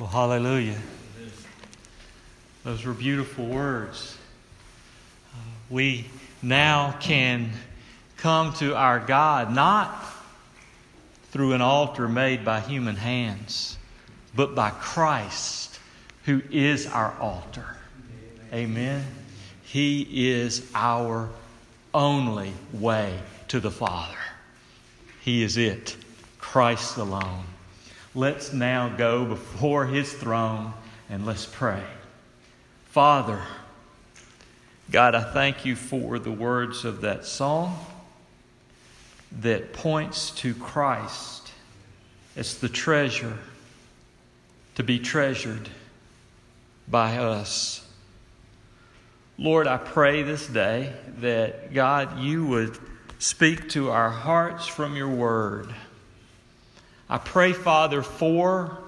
Well, hallelujah. Those were beautiful words. Uh, we now can come to our God not through an altar made by human hands, but by Christ, who is our altar. Amen. He is our only way to the Father. He is it, Christ alone. Let's now go before His throne and let's pray. Father, God, I thank you for the words of that song that points to Christ as the treasure to be treasured by us. Lord, I pray this day that, God, you would speak to our hearts from your word. I pray, Father, for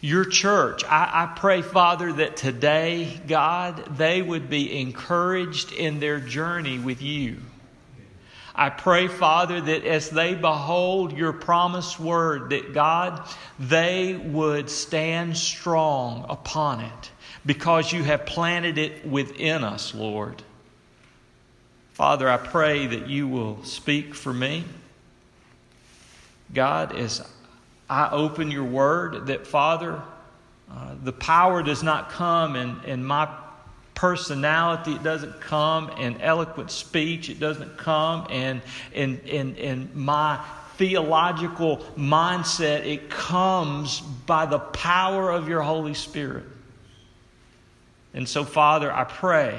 your church. I, I, pray, Father, that today, God, they would be encouraged in their journey with you. I pray, Father, that as they behold your promised word, that God, they would stand strong upon it because you have planted it within us, Lord. Father, I pray that you will speak for me. God, as I open your word that, Father, uh, the power does not come in, in my personality. It doesn't come in eloquent speech. It doesn't come in, in, in, in my theological mindset. It comes by the power of your Holy Spirit. And so, Father, I pray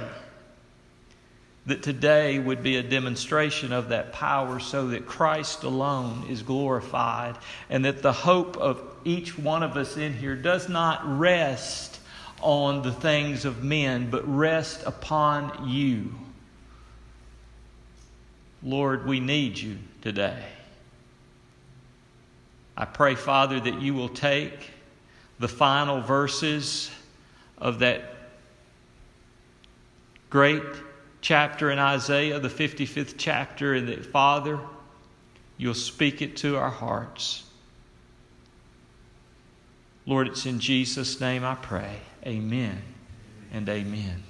that today would be a demonstration of that power so that Christ alone is glorified and that the hope of each one of us in here does not rest on the things of men, but rest upon you. Lord, we need you today. I pray, Father, that you will take the final verses of that great chapter in Isaiah, the 55th chapter, and that, Father, you'll speak it to our hearts. Lord, it's in Jesus' name I pray. Amen and amen.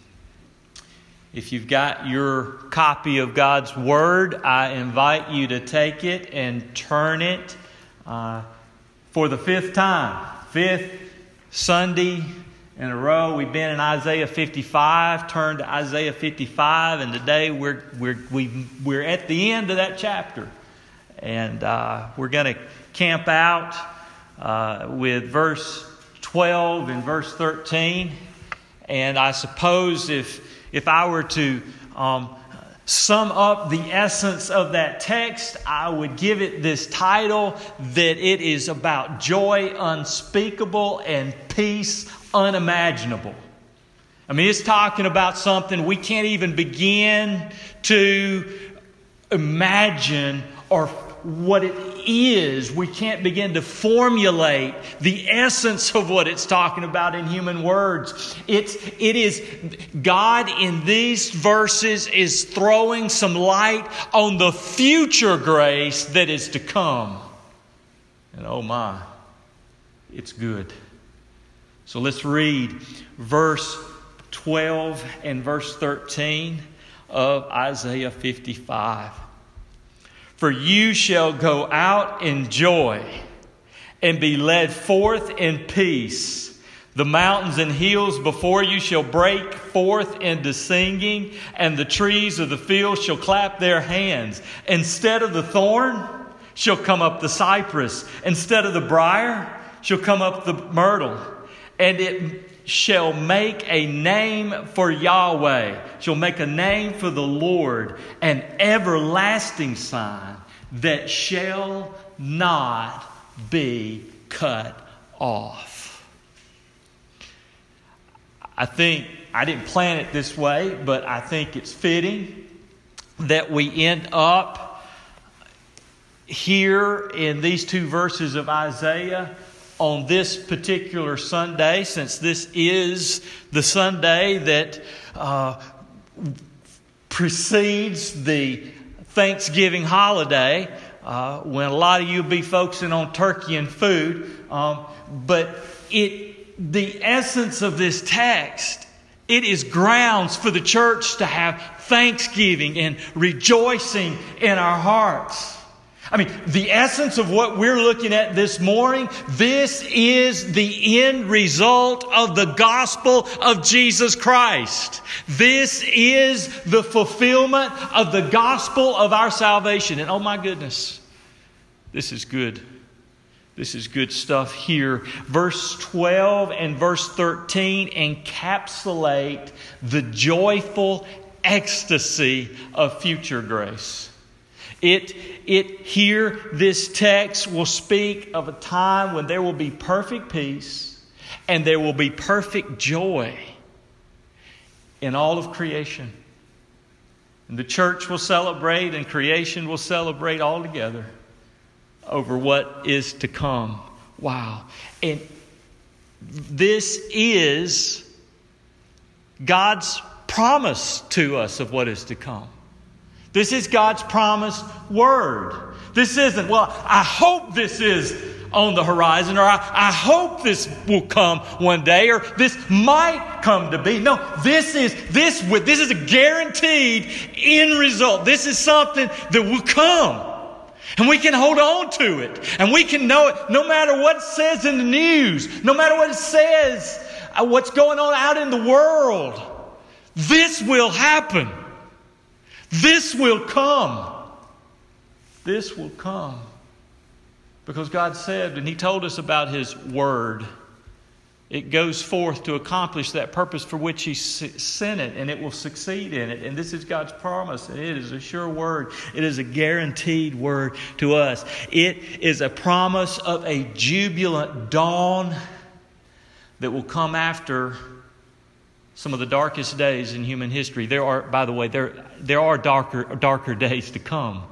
If you've got your copy of God's Word, I invite you to take it and turn it uh, for the fifth time. Fifth Sunday in a row. We've been in Isaiah 55, turned to Isaiah 55, and today we're, we're, we we're at the end of that chapter. And uh, we're going to camp out uh, with verse 12 and verse 13. And I suppose if, if I were to um, sum up the essence of that text, I would give it this title that it is about joy unspeakable and peace unimaginable. I mean, it's talking about something we can't even begin to imagine or what it is. We can't begin to formulate the essence of what it's talking about in human words. It's, it is, God in these verses is throwing some light on the future grace that is to come. And oh my, it's good. So let's read verse 12 and verse 13 of Isaiah 55. For you shall go out in joy and be led forth in peace. The mountains and hills before you shall break forth into singing, and the trees of the field shall clap their hands. Instead of the thorn shall come up the cypress, instead of the brier shall come up the myrtle and it shall make a name for Yahweh, shall make a name for the Lord, an everlasting sign that shall not be cut off. I think, I didn't plan it this way, but I think it's fitting that we end up here in these two verses of Isaiah on this particular Sunday, since this is the Sunday that uh, precedes the Thanksgiving holiday, uh, when a lot of you will be focusing on turkey and food, um, but it the essence of this text, it is grounds for the church to have thanksgiving and rejoicing in our hearts. I mean, the essence of what we're looking at this morning, this is the end result of the gospel of Jesus Christ. This is the fulfillment of the gospel of our salvation. And oh my goodness, this is good. This is good stuff here. Verse 12 and verse 13 encapsulate the joyful ecstasy of future grace. It, it here, this text will speak of a time when there will be perfect peace and there will be perfect joy in all of creation. And the church will celebrate and creation will celebrate all together over what is to come. Wow. And this is God's promise to us of what is to come. This is God's promised word. This isn't, well, I hope this is on the horizon, or I, I hope this will come one day, or this might come to be. No, this is this this is a guaranteed end result. This is something that will come. And we can hold on to it. And we can know it no matter what it says in the news, no matter what it says, uh, what's going on out in the world. This will happen. This will come. This will come. Because God said, and He told us about His Word, it goes forth to accomplish that purpose for which He sent it, and it will succeed in it. And this is God's promise, and it is a sure word. It is a guaranteed word to us. It is a promise of a jubilant dawn that will come after some of the darkest days in human history. There are, by the way, there, there are darker, darker days to come.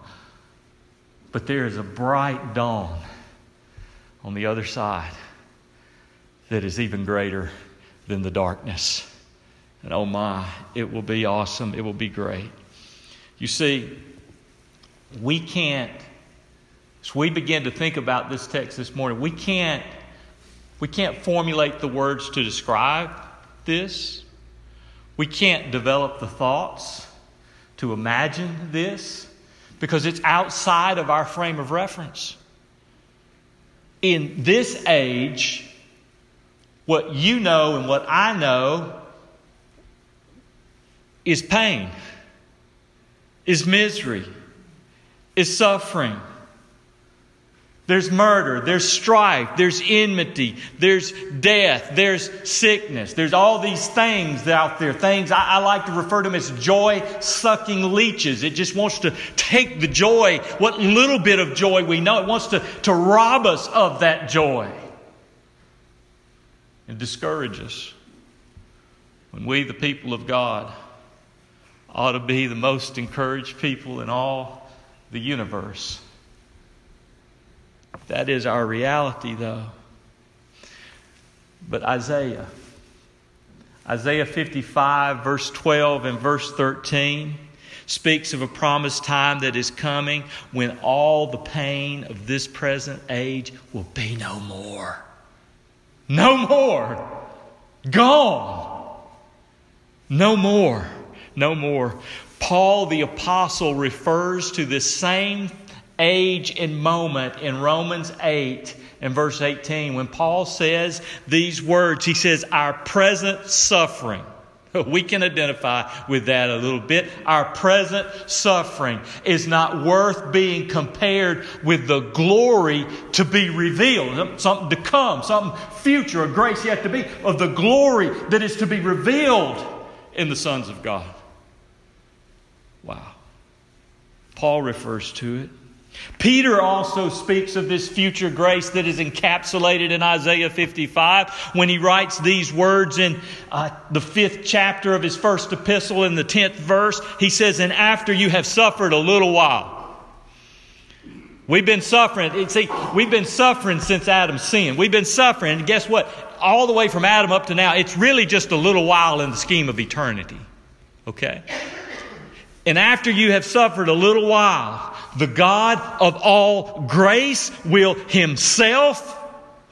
But there is a bright dawn on the other side that is even greater than the darkness. And oh my, it will be awesome. It will be great. You see, we can't, as we begin to think about this text this morning, we can't, we can't formulate the words to describe this. We can't develop the thoughts to imagine this because it's outside of our frame of reference. In this age, what you know and what I know is pain, is misery, is suffering. There's murder, there's strife, there's enmity, there's death, there's sickness. There's all these things out there. Things I, I like to refer to them as joy sucking leeches. It just wants to take the joy, what little bit of joy we know, it wants to, to rob us of that joy and discourage us. When we, the people of God, ought to be the most encouraged people in all the universe. That is our reality, though. But Isaiah, Isaiah 55, verse 12 and verse 13, speaks of a promised time that is coming when all the pain of this present age will be no more. No more. Gone. No more. No more. Paul the Apostle refers to this same age and moment in Romans 8 and verse 18 when Paul says these words. He says, Our present suffering. We can identify with that a little bit. Our present suffering is not worth being compared with the glory to be revealed, something to come, something future, a grace yet to be, of the glory that is to be revealed in the sons of God. Wow. Paul refers to it. Peter also speaks of this future grace that is encapsulated in Isaiah 55 when he writes these words in uh, the fifth chapter of his first epistle in the tenth verse. He says, And after you have suffered a little while, We've been suffering. See, we've been suffering since Adam's sin. We've been suffering. And guess what? All the way from Adam up to now, it's really just a little while in the scheme of eternity. Okay? And after you have suffered a little while, the God of all grace will Himself,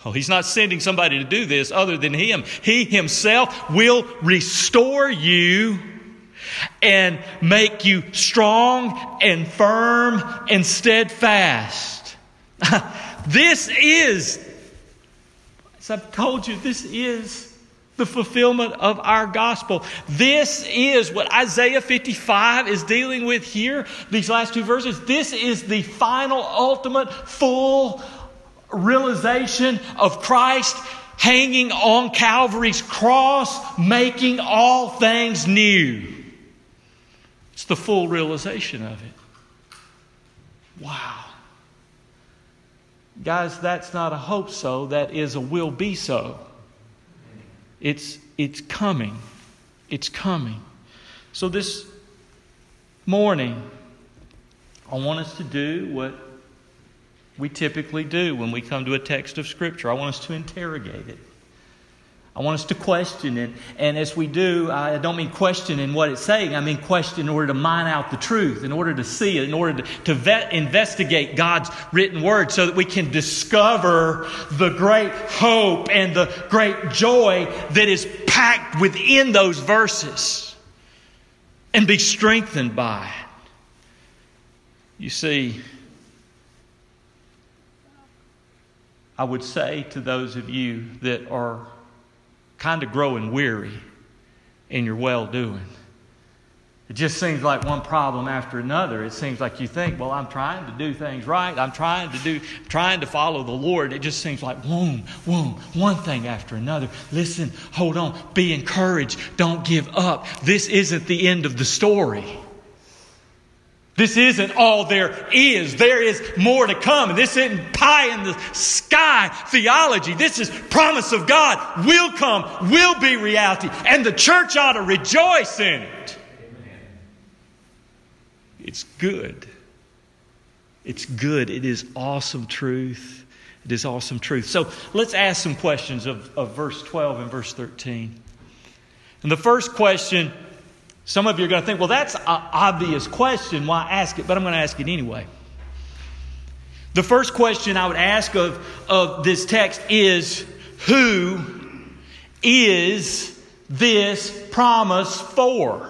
Oh, he's not sending somebody to do this other than him. He himself will restore you and make you strong and firm and steadfast. this is, as I've told you, this is the fulfillment of our gospel. This is what Isaiah 55 is dealing with here, these last two verses. This is the final, ultimate, full realization of Christ hanging on Calvary's cross, making all things new. It's the full realization of it. Wow. Guys, that's not a hope so, that is a will be so. It's, it's coming. It's coming. So this morning, I want us to do what we typically do when we come to a text of Scripture. I want us to interrogate it. I want us to question it. And as we do, I don't mean question in what it's saying. I mean question in order to mine out the truth, in order to see it, in order to, to vet, investigate God's written word so that we can discover the great hope and the great joy that is packed within those verses and be strengthened by it. You see, I would say to those of you that are kind of growing weary in your well doing. It just seems like one problem after another. It seems like you think, well, I'm trying to do things right. I'm trying to do, trying to follow the Lord. It just seems like boom, boom, one thing after another. Listen, hold on, be encouraged. Don't give up. This isn't the end of the story. This isn't all there is. There is more to come. This isn't pie in the sky theology. This is promise of God will come, will be reality. And the church ought to rejoice in it. It's good. It's good. It is awesome truth. It is awesome truth. So let's ask some questions of, of verse 12 and verse 13. And the first question some of you are going to think, well, that's an obvious question. Why ask it? But I'm going to ask it anyway. The first question I would ask of, of this text is Who is this promise for?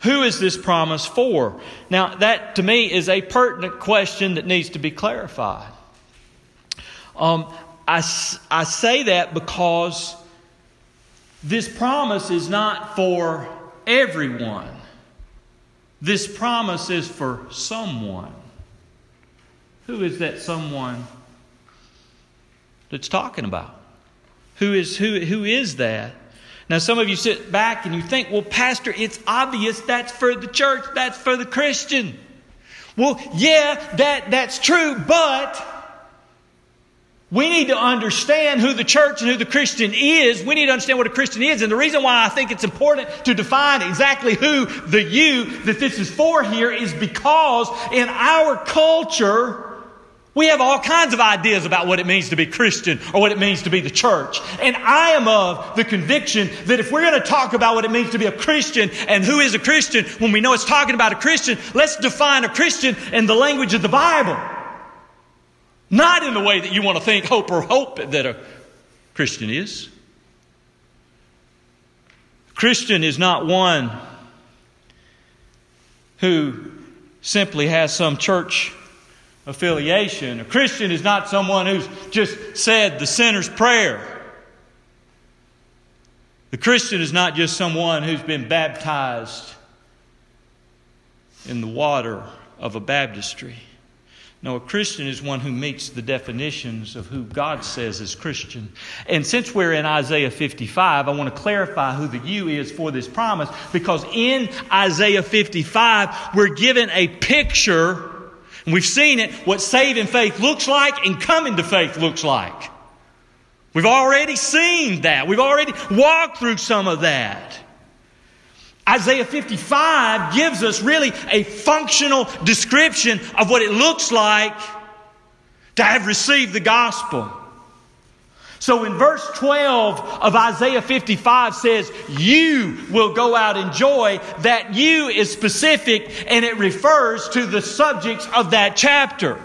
Who is this promise for? Now, that to me is a pertinent question that needs to be clarified. Um, I, I say that because this promise is not for everyone. This promise is for someone. Who is that someone that's talking about? Who is, who, who is that? Now, some of you sit back and you think, well, Pastor, it's obvious that's for the church, that's for the Christian. Well, yeah, that, that's true, but we need to understand who the church and who the Christian is. We need to understand what a Christian is. And the reason why I think it's important to define exactly who the you that this is for here is because in our culture, we have all kinds of ideas about what it means to be Christian or what it means to be the church. And I am of the conviction that if we're going to talk about what it means to be a Christian and who is a Christian when we know it's talking about a Christian, let's define a Christian in the language of the Bible. Not in the way that you want to think hope or hope that a Christian is. Christian is not one who simply has some church affiliation. A Christian is not someone who's just said the sinner's prayer. The Christian is not just someone who's been baptized in the water of a baptistry. No, a Christian is one who meets the definitions of who God says is Christian. And since we're in Isaiah 55, I want to clarify who the you is for this promise because in Isaiah 55, we're given a picture, and we've seen it, what saving faith looks like and coming to faith looks like. We've already seen that. We've already walked through some of that. Isaiah 55 gives us really a functional description of what it looks like to have received the gospel. So in verse 12 of Isaiah 55 says, You will go out in joy. That you is specific and it refers to the subjects of that chapter.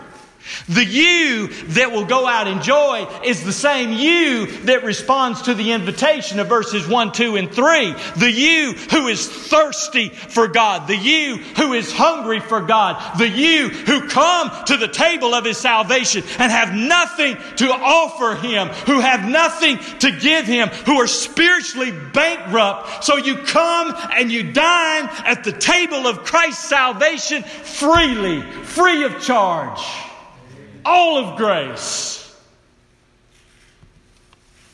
The you that will go out in joy is the same you that responds to the invitation of verses 1, 2, and 3. The you who is thirsty for God. The you who is hungry for God. The you who come to the table of His salvation and have nothing to offer Him, who have nothing to give Him, who are spiritually bankrupt. So you come and you dine at the table of Christ's salvation freely, free of charge all of grace.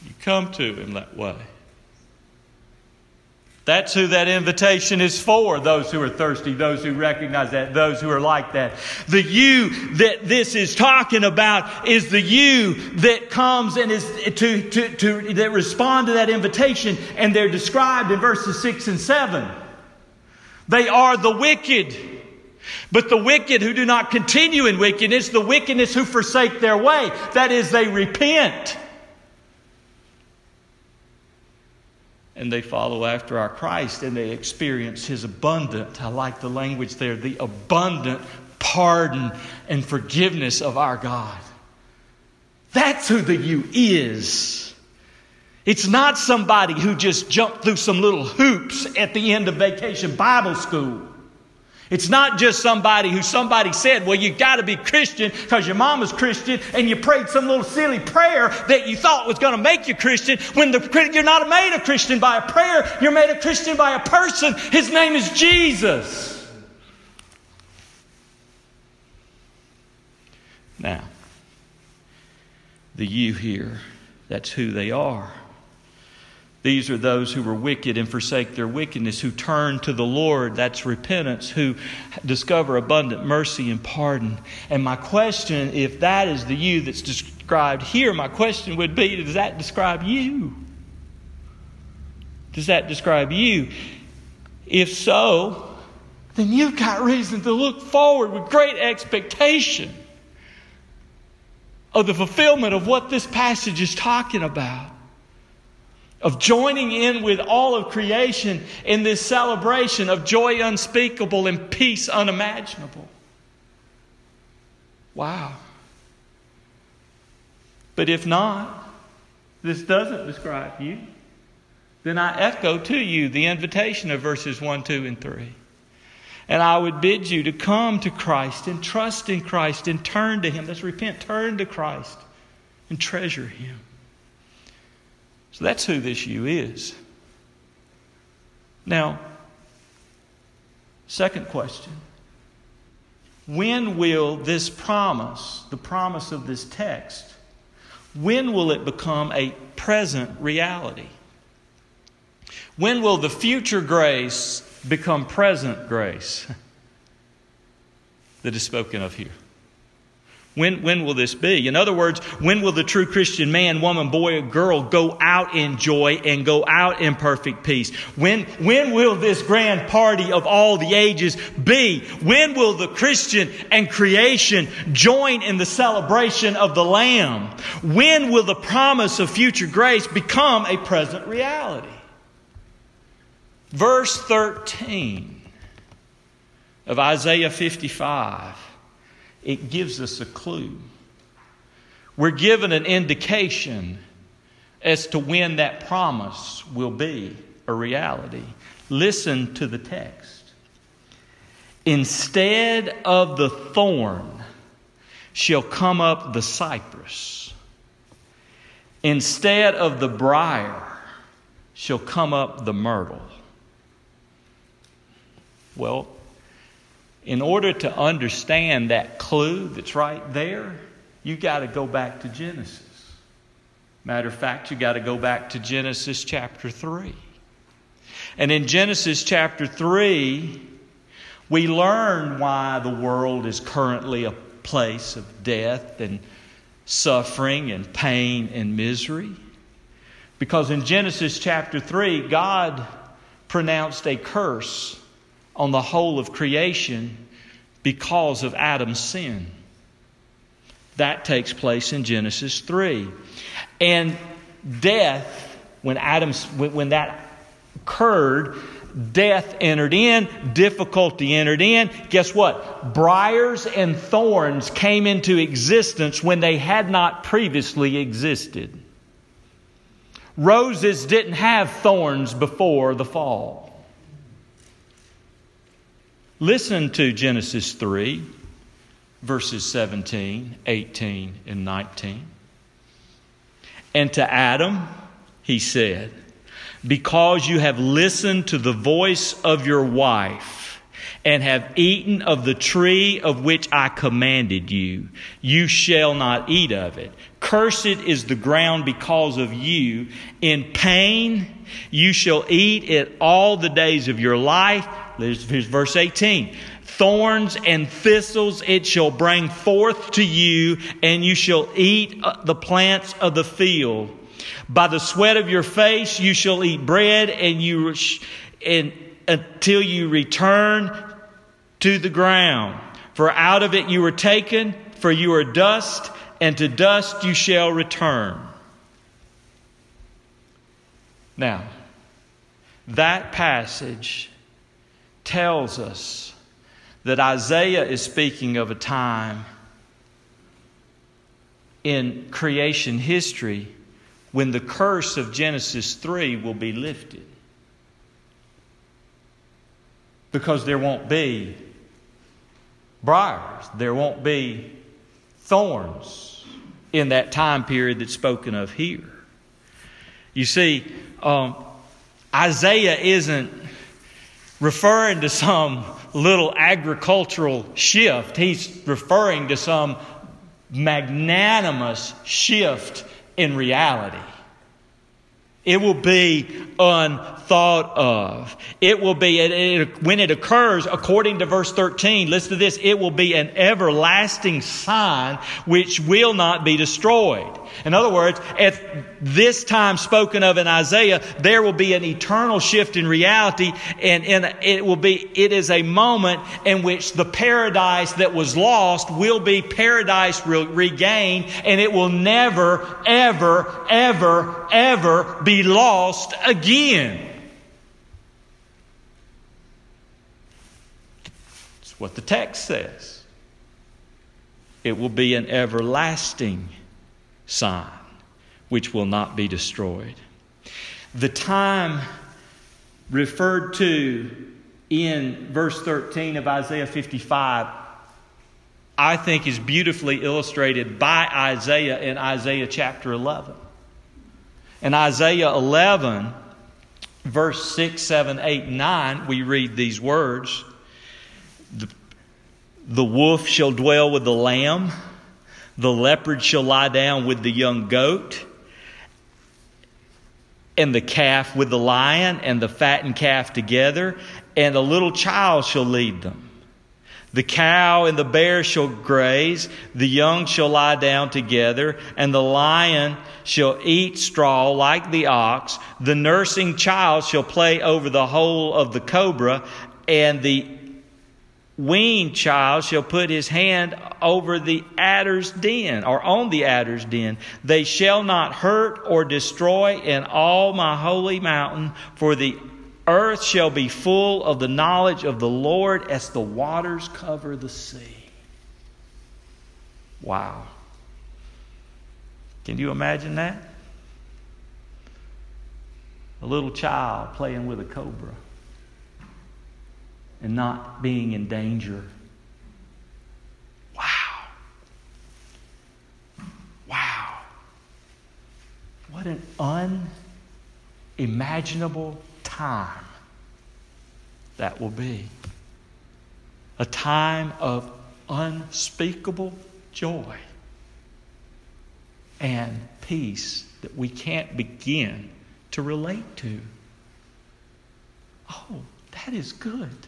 You come to Him that way. That's who that invitation is for those who are thirsty, those who recognize that, those who are like that. The you that this is talking about is the you that comes and is to, to, to that respond to that invitation, and they're described in verses 6 and 7. They are the wicked. But the wicked who do not continue in wickedness, the wickedness who forsake their way, that is, they repent. And they follow after our Christ and they experience His abundant, I like the language there, the abundant pardon and forgiveness of our God. That's who the you is. It's not somebody who just jumped through some little hoops at the end of vacation Bible school. It's not just somebody who somebody said, well, you got to be Christian because your mama's Christian and you prayed some little silly prayer that you thought was going to make you Christian when the, you're not made a Christian by a prayer. You're made a Christian by a person. His name is Jesus. Now, the you here, that's who they are. These are those who were wicked and forsake their wickedness, who turn to the Lord, that's repentance, who discover abundant mercy and pardon. And my question, if that is the you that's described here, my question would be does that describe you? Does that describe you? If so, then you've got reason to look forward with great expectation of the fulfillment of what this passage is talking about of joining in with all of creation in this celebration of joy unspeakable and peace unimaginable. Wow. But if not, this doesn't describe you, then I echo to you the invitation of verses 1, 2, and 3. And I would bid you to come to Christ and trust in Christ and turn to Him. Let's repent, turn to Christ and treasure Him. So that's who this you is. Now, second question. When will this promise, the promise of this text, when will it become a present reality? When will the future grace become present grace that is spoken of here? When, when will this be? In other words, when will the true Christian man, woman, boy, or girl go out in joy and go out in perfect peace? When, when will this grand party of all the ages be? When will the Christian and creation join in the celebration of the Lamb? When will the promise of future grace become a present reality? Verse 13 of Isaiah 55 it gives us a clue. We're given an indication as to when that promise will be a reality. Listen to the text. Instead of the thorn shall come up the cypress. Instead of the brier shall come up the myrtle. Well, in order to understand that clue that's right there, you got to go back to Genesis. Matter of fact, you got to go back to Genesis chapter 3. And in Genesis chapter 3, we learn why the world is currently a place of death and suffering and pain and misery. Because in Genesis chapter 3, God pronounced a curse on the whole of creation because of Adam's sin. That takes place in Genesis 3. And death, when Adam's when that occurred, death entered in, difficulty entered in. Guess what? Briars and thorns came into existence when they had not previously existed. Roses didn't have thorns before the fall. Listen to Genesis 3, verses 17, 18, and 19. And to Adam, he said, Because you have listened to the voice of your wife and have eaten of the tree of which I commanded you, you shall not eat of it. Cursed is the ground because of you. In pain you shall eat it all the days of your life. Here's verse 18 thorns and thistles it shall bring forth to you, and you shall eat uh, the plants of the field. By the sweat of your face you shall eat bread, and you and until you return to the ground. For out of it you were taken, for you are dust, and to dust you shall return. Now, that passage tells us that Isaiah is speaking of a time in creation history when the curse of Genesis 3 will be lifted. Because there won't be briars, there won't be thorns in that time period that's spoken of here. You see, um, Isaiah isn't referring to some little agricultural shift. He's referring to some magnanimous shift in reality. It will be unthought of. It will be, it, it, when it occurs, according to verse 13, listen to this, it will be an everlasting sign which will not be destroyed. In other words, at this time spoken of in Isaiah, there will be an eternal shift in reality, and, and it will be, it is a moment in which the paradise that was lost will be paradise re- regained, and it will never, ever, ever, ever lost again. It's what the text says. It will be an everlasting sign which will not be destroyed. The time referred to in verse 13 of Isaiah 55, I think is beautifully illustrated by Isaiah in Isaiah chapter 11. In Isaiah 11, verse 6, 7, 8, 9, we read these words. The, the wolf shall dwell with the lamb. The leopard shall lie down with the young goat, and the calf with the lion, and the fattened calf together, and a little child shall lead them. The cow and the bear shall graze, the young shall lie down together, and the lion shall eat straw like the ox. The nursing child shall play over the hole of the cobra, and the weaned child shall put his hand over the adder's den or on the adder's den. They shall not hurt or destroy in all my holy mountain, for the earth shall be full of the knowledge of the Lord as the waters cover the sea. Wow. Can you imagine that? A little child playing with a cobra and not being in danger. Wow. Wow. What an unimaginable time that will be. A time of unspeakable joy and peace that we can't begin to relate to. Oh, that is good.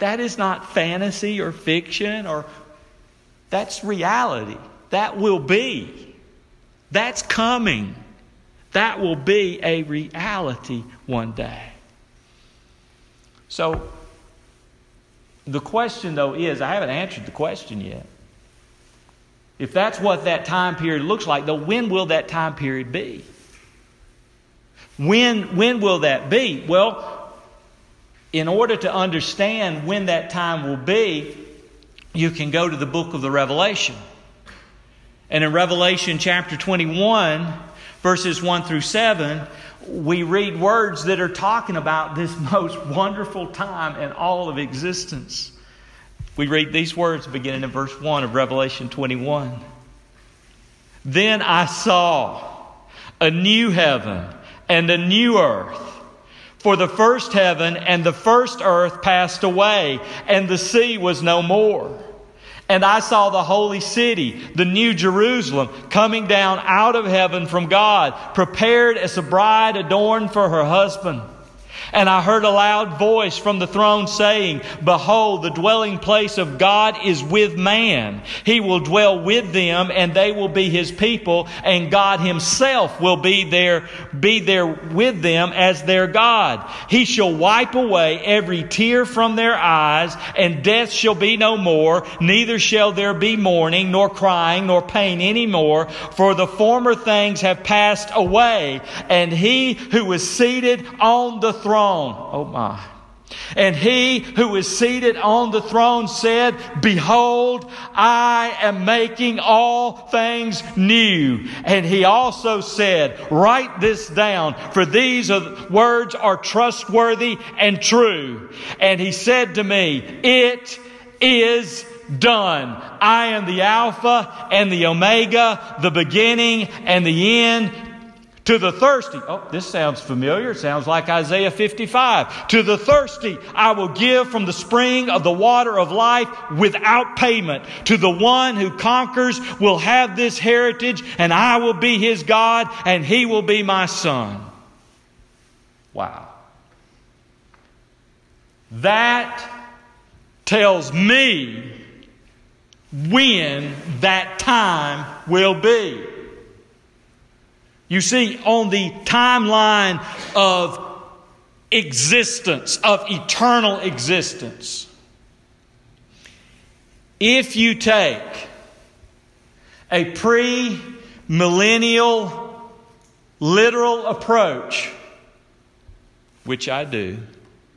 That is not fantasy or fiction or that's reality. That will be. That's coming. That will be a reality one day. So, the question though is I haven't answered the question yet. If that's what that time period looks like, though, when will that time period be? When, when will that be? Well, in order to understand when that time will be, you can go to the book of the Revelation. And in Revelation chapter 21, verses 1 through 7, we read words that are talking about this most wonderful time in all of existence. We read these words beginning in verse 1 of Revelation 21. Then I saw a new heaven and a new earth. For the first heaven and the first earth passed away, and the sea was no more. And I saw the holy city, the new Jerusalem, coming down out of heaven from God, prepared as a bride adorned for her husband. And I heard a loud voice from the throne saying, Behold, the dwelling place of God is with man. He will dwell with them, and they will be his people, and God himself will be there, be there with them as their God. He shall wipe away every tear from their eyes, and death shall be no more, neither shall there be mourning, nor crying, nor pain any more, for the former things have passed away. And he who was seated on the throne throne. Oh my. And he who is seated on the throne said, Behold, I am making all things new. And he also said, Write this down, for these words are trustworthy and true. And he said to me, It is done. I am the Alpha and the Omega, the beginning and the end. To the thirsty, oh, this sounds familiar. It sounds like Isaiah 55. To the thirsty, I will give from the spring of the water of life without payment. To the one who conquers will have this heritage, and I will be his God, and he will be my son. Wow. That tells me when that time will be. You see, on the timeline of existence, of eternal existence, if you take a pre millennial literal approach, which I do,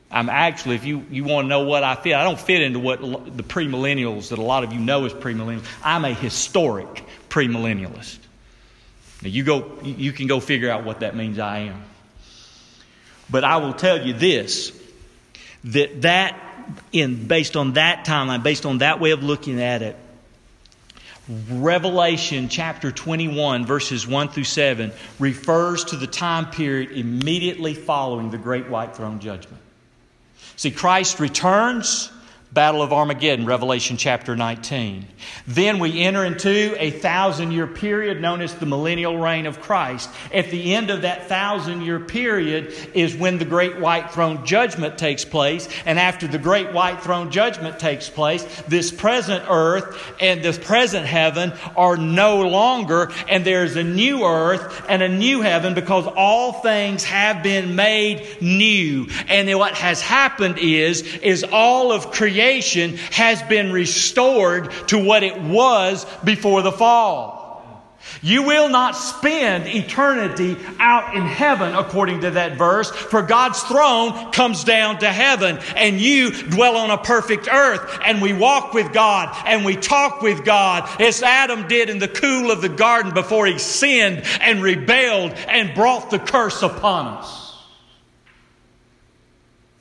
I'm actually, if you, you want to know what I fit, I don't fit into what the premillennials that a lot of you know as premillennials. I'm a historic premillennialist. Now you go you can go figure out what that means I am. But I will tell you this that that in based on that timeline, based on that way of looking at it, Revelation chapter 21, verses 1 through 7, refers to the time period immediately following the great white throne judgment. See, Christ returns Battle of Armageddon, Revelation chapter 19. Then we enter into a thousand year period known as the millennial reign of Christ. At the end of that thousand year period is when the great white throne judgment takes place. And after the great white throne judgment takes place, this present earth and this present heaven are no longer, and there's a new earth and a new heaven because all things have been made new. And what has happened is, is all of creation creation has been restored to what it was before the fall. You will not spend eternity out in heaven, according to that verse, for God's throne comes down to heaven, and you dwell on a perfect earth, and we walk with God, and we talk with God, as Adam did in the cool of the garden before he sinned and rebelled and brought the curse upon us.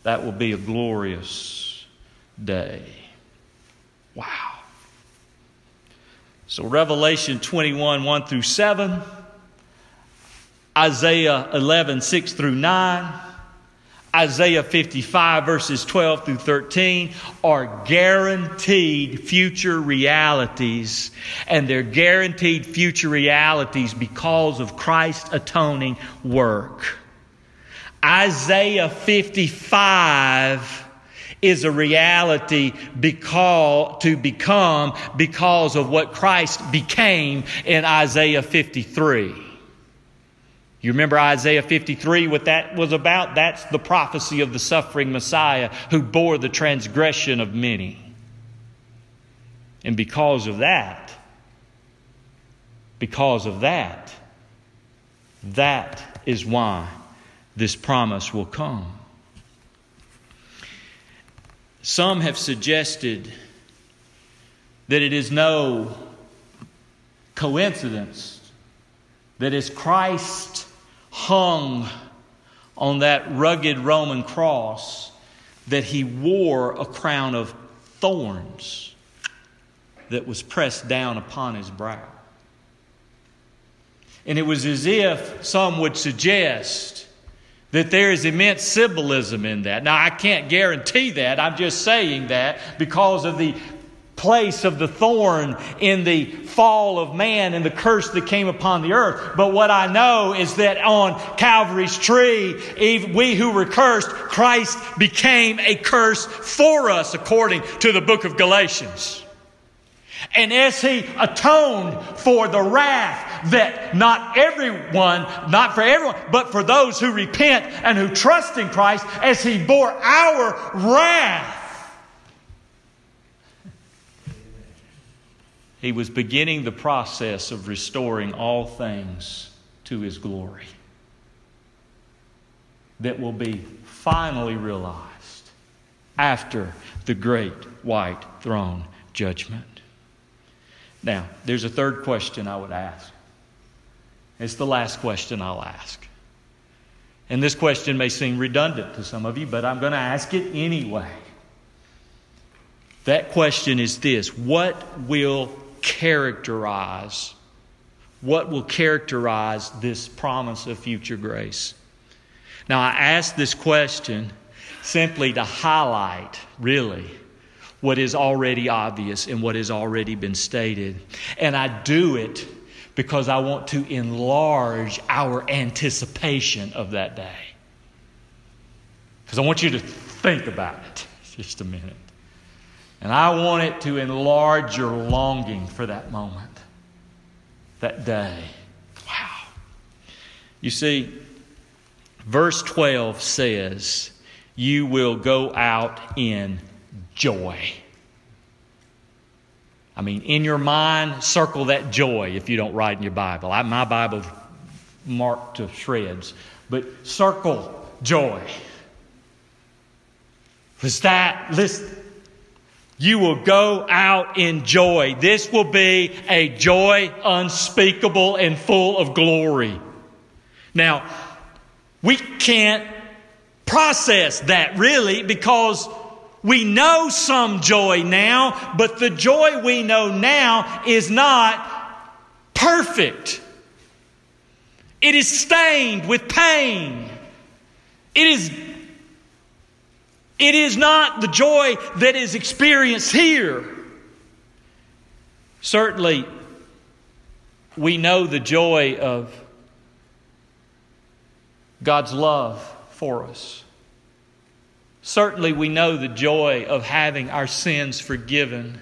That will be a glorious day. Wow. So, Revelation 21 1 through 7, Isaiah 11 6 through 9, Isaiah 55 verses 12 through 13 are guaranteed future realities, and they're guaranteed future realities because of Christ's atoning work. Isaiah 55 is a reality because, to become because of what Christ became in Isaiah 53. You remember Isaiah 53, what that was about? That's the prophecy of the suffering Messiah who bore the transgression of many. And because of that, because of that, that is why this promise will come. Some have suggested that it is no coincidence that as Christ hung on that rugged Roman cross, that he wore a crown of thorns that was pressed down upon his brow. And it was as if some would suggest that there is immense symbolism in that. Now, I can't guarantee that. I'm just saying that because of the place of the thorn in the fall of man and the curse that came upon the earth. But what I know is that on Calvary's tree, we who were cursed, Christ became a curse for us, according to the book of Galatians. And as he atoned for the wrath that not everyone, not for everyone, but for those who repent and who trust in Christ, as he bore our wrath, he was beginning the process of restoring all things to his glory that will be finally realized after the great white throne judgment. Now, there's a third question I would ask. It's the last question I'll ask. And this question may seem redundant to some of you, but I'm going to ask it anyway. That question is this What will characterize what will characterize this promise of future grace? Now, I ask this question simply to highlight, really, what is already obvious and what has already been stated. And I do it because I want to enlarge our anticipation of that day. Because I want you to think about it just a minute. And I want it to enlarge your longing for that moment, that day. Wow. You see, verse 12 says, You will go out in joy. I mean, in your mind, circle that joy if you don't write in your Bible. I, my Bible's marked to shreds, but circle joy. Was that, listen, you will go out in joy. This will be a joy unspeakable and full of glory. Now, we can't process that really because we know some joy now, but the joy we know now is not perfect. It is stained with pain. It is, it is not the joy that is experienced here. Certainly, we know the joy of God's love for us. Certainly, we know the joy of having our sins forgiven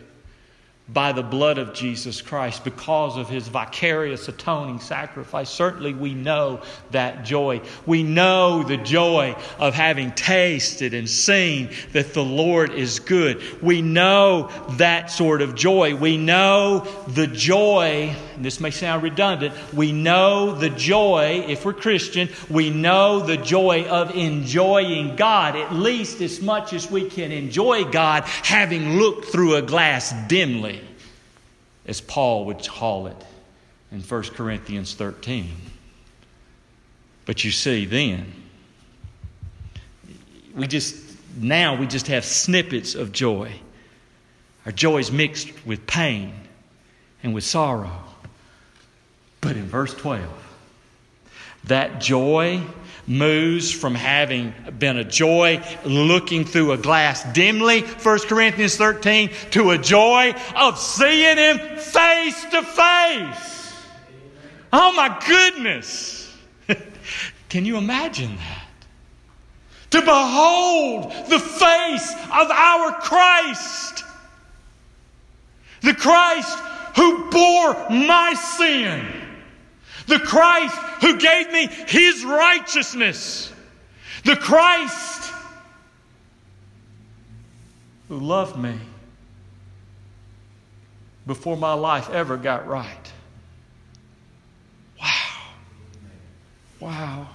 by the blood of Jesus Christ because of his vicarious atoning sacrifice. Certainly, we know that joy. We know the joy of having tasted and seen that the Lord is good. We know that sort of joy. We know the joy, this may sound redundant, we know the joy, if we're Christian, we know the joy of enjoying God, at least as much as we can enjoy God having looked through a glass dimly as Paul would call it in 1 Corinthians 13. But you see, then, we just, now we just have snippets of joy. Our joy is mixed with pain and with sorrow. But in verse 12, that joy moves from having been a joy looking through a glass dimly, 1 Corinthians 13, to a joy of seeing Him face to face. Oh my goodness. Can you imagine that? To behold the face of our Christ. The Christ who bore my sin the Christ who gave me his righteousness. The Christ who loved me before my life ever got right. Wow. Wow.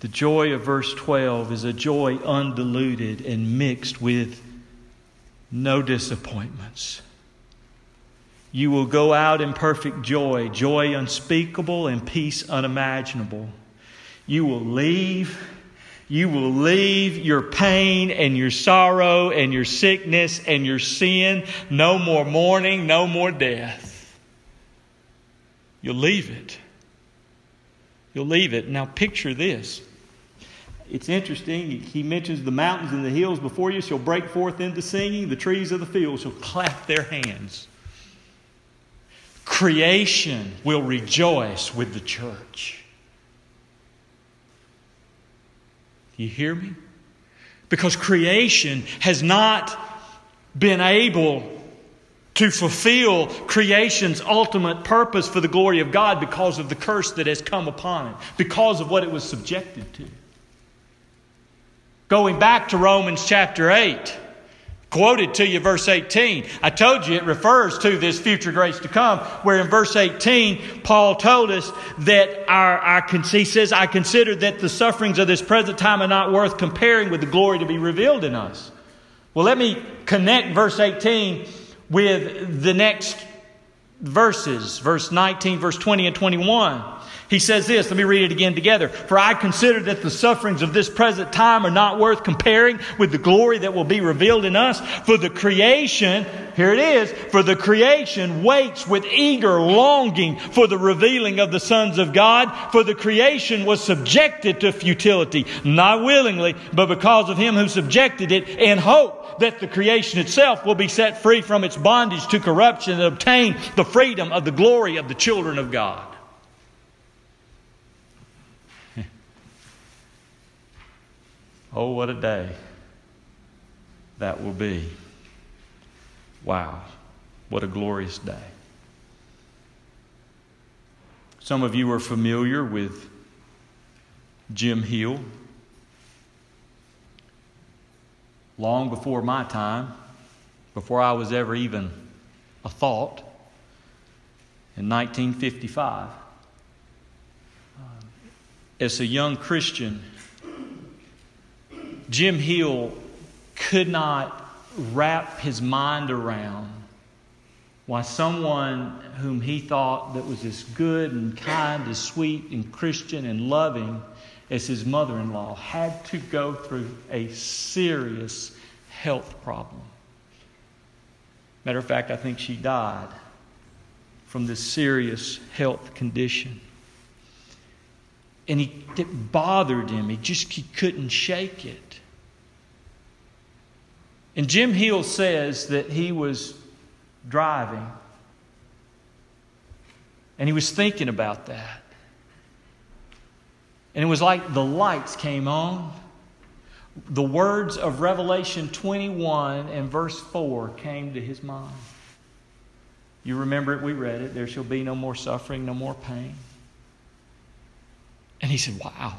The joy of verse 12 is a joy undiluted and mixed with no disappointments. You will go out in perfect joy, joy unspeakable and peace unimaginable. You will leave. You will leave your pain and your sorrow and your sickness and your sin. No more mourning, no more death. You'll leave it. You'll leave it. Now, picture this. It's interesting. He mentions the mountains and the hills before you shall break forth into singing. The trees of the field shall clap their hands. Creation will rejoice with the church. You hear me? Because creation has not been able to fulfill creation's ultimate purpose for the glory of God because of the curse that has come upon it, because of what it was subjected to. Going back to Romans chapter 8, quoted to you verse 18. I told you it refers to this future grace to come, where in verse 18, Paul told us that our, our, he says, I consider that the sufferings of this present time are not worth comparing with the glory to be revealed in us. Well, let me connect verse 18 with the next verses, verse 19, verse 20, and 21. He says this, let me read it again together. For I consider that the sufferings of this present time are not worth comparing with the glory that will be revealed in us. For the creation, here it is, for the creation waits with eager longing for the revealing of the sons of God. For the creation was subjected to futility, not willingly, but because of him who subjected it in hope that the creation itself will be set free from its bondage to corruption and obtain the freedom of the glory of the children of God. Oh, what a day that will be. Wow, what a glorious day. Some of you are familiar with Jim Hill. Long before my time, before I was ever even a thought, in 1955, uh, as a young Christian, Jim Hill could not wrap his mind around why someone whom he thought that was as good and kind, as sweet and Christian and loving as his mother-in-law had to go through a serious health problem. Matter of fact, I think she died from this serious health condition. And he, it bothered him. He just he couldn't shake it. And Jim Hill says that he was driving and he was thinking about that. And it was like the lights came on. The words of Revelation 21 and verse 4 came to his mind. You remember it, we read it. There shall be no more suffering, no more pain. And he said, Wow.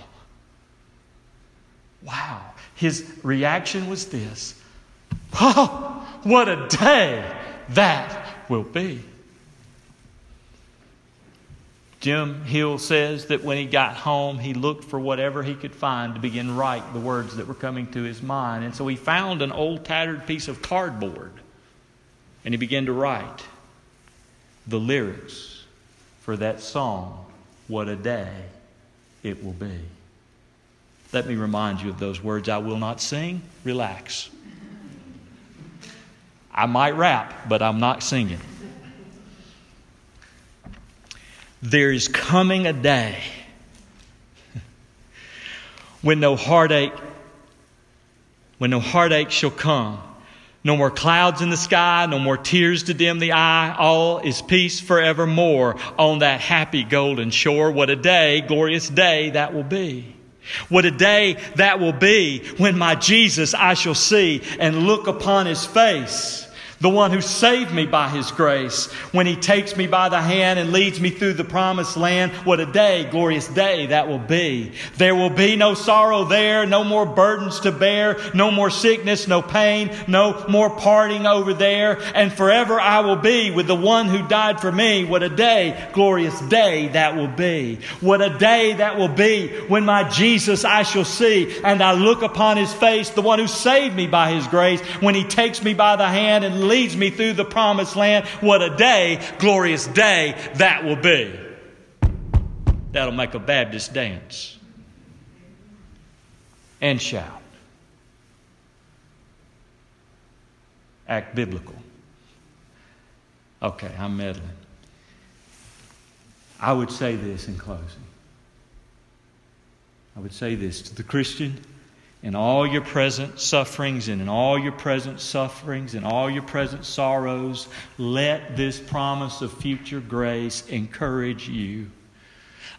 Wow. His reaction was this Oh, what a day that will be. Jim Hill says that when he got home, he looked for whatever he could find to begin write the words that were coming to his mind. And so he found an old tattered piece of cardboard and he began to write the lyrics for that song, What a Day It Will Be. Let me remind you of those words I will not sing. Relax. I might rap, but I'm not singing. There is coming a day when no heartache when no heartache shall come. No more clouds in the sky no more tears to dim the eye. All is peace forevermore on that happy golden shore. What a day glorious day that will be. What a day that will be when my Jesus I shall see and look upon his face the one who saved me by his grace, when he takes me by the hand and leads me through the promised land. What a day, glorious day that will be. There will be no sorrow there, no more burdens to bear, no more sickness, no pain, no more parting over there, and forever I will be with the one who died for me. What a day, glorious day that will be. What a day that will be when my Jesus I shall see, and I look upon his face, the one who saved me by his grace, when he takes me by the hand and leads me through the promised land. What a day, glorious day that will be. That'll make a Baptist dance and shout. Act biblical. Okay, I'm meddling. I would say this in closing. I would say this to the Christian in all your present sufferings and in all your present sufferings and all your present sorrows, let this promise of future grace encourage you.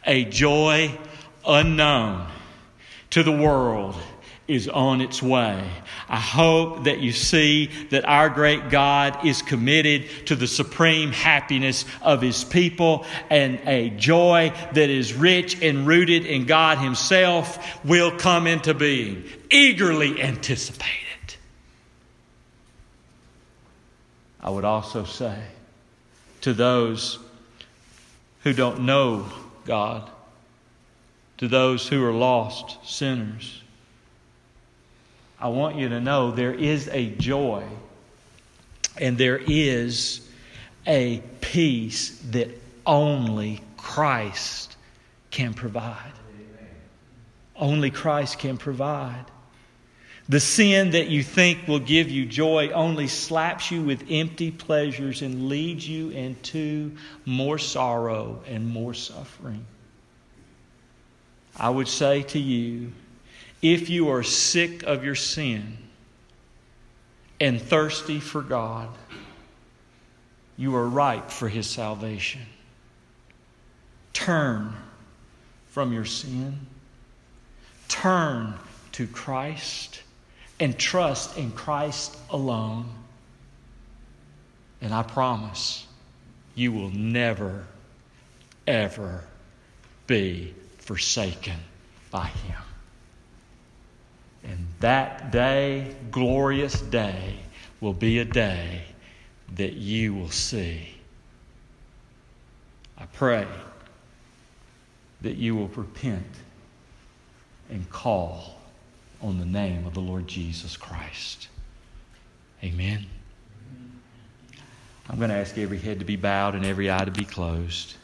A joy unknown to the world is on its way. I hope that you see that our great God is committed to the supreme happiness of His people and a joy that is rich and rooted in God Himself will come into being. Eagerly anticipate it. I would also say to those who don't know God, to those who are lost sinners, I want you to know there is a joy and there is a peace that only Christ can provide. Only Christ can provide. The sin that you think will give you joy only slaps you with empty pleasures and leads you into more sorrow and more suffering. I would say to you, if you are sick of your sin and thirsty for God, you are ripe for His salvation. Turn from your sin, turn to Christ, and trust in Christ alone. And I promise you will never, ever be forsaken by Him. And that day, glorious day, will be a day that you will see. I pray that you will repent and call on the name of the Lord Jesus Christ. Amen. I'm going to ask every head to be bowed and every eye to be closed.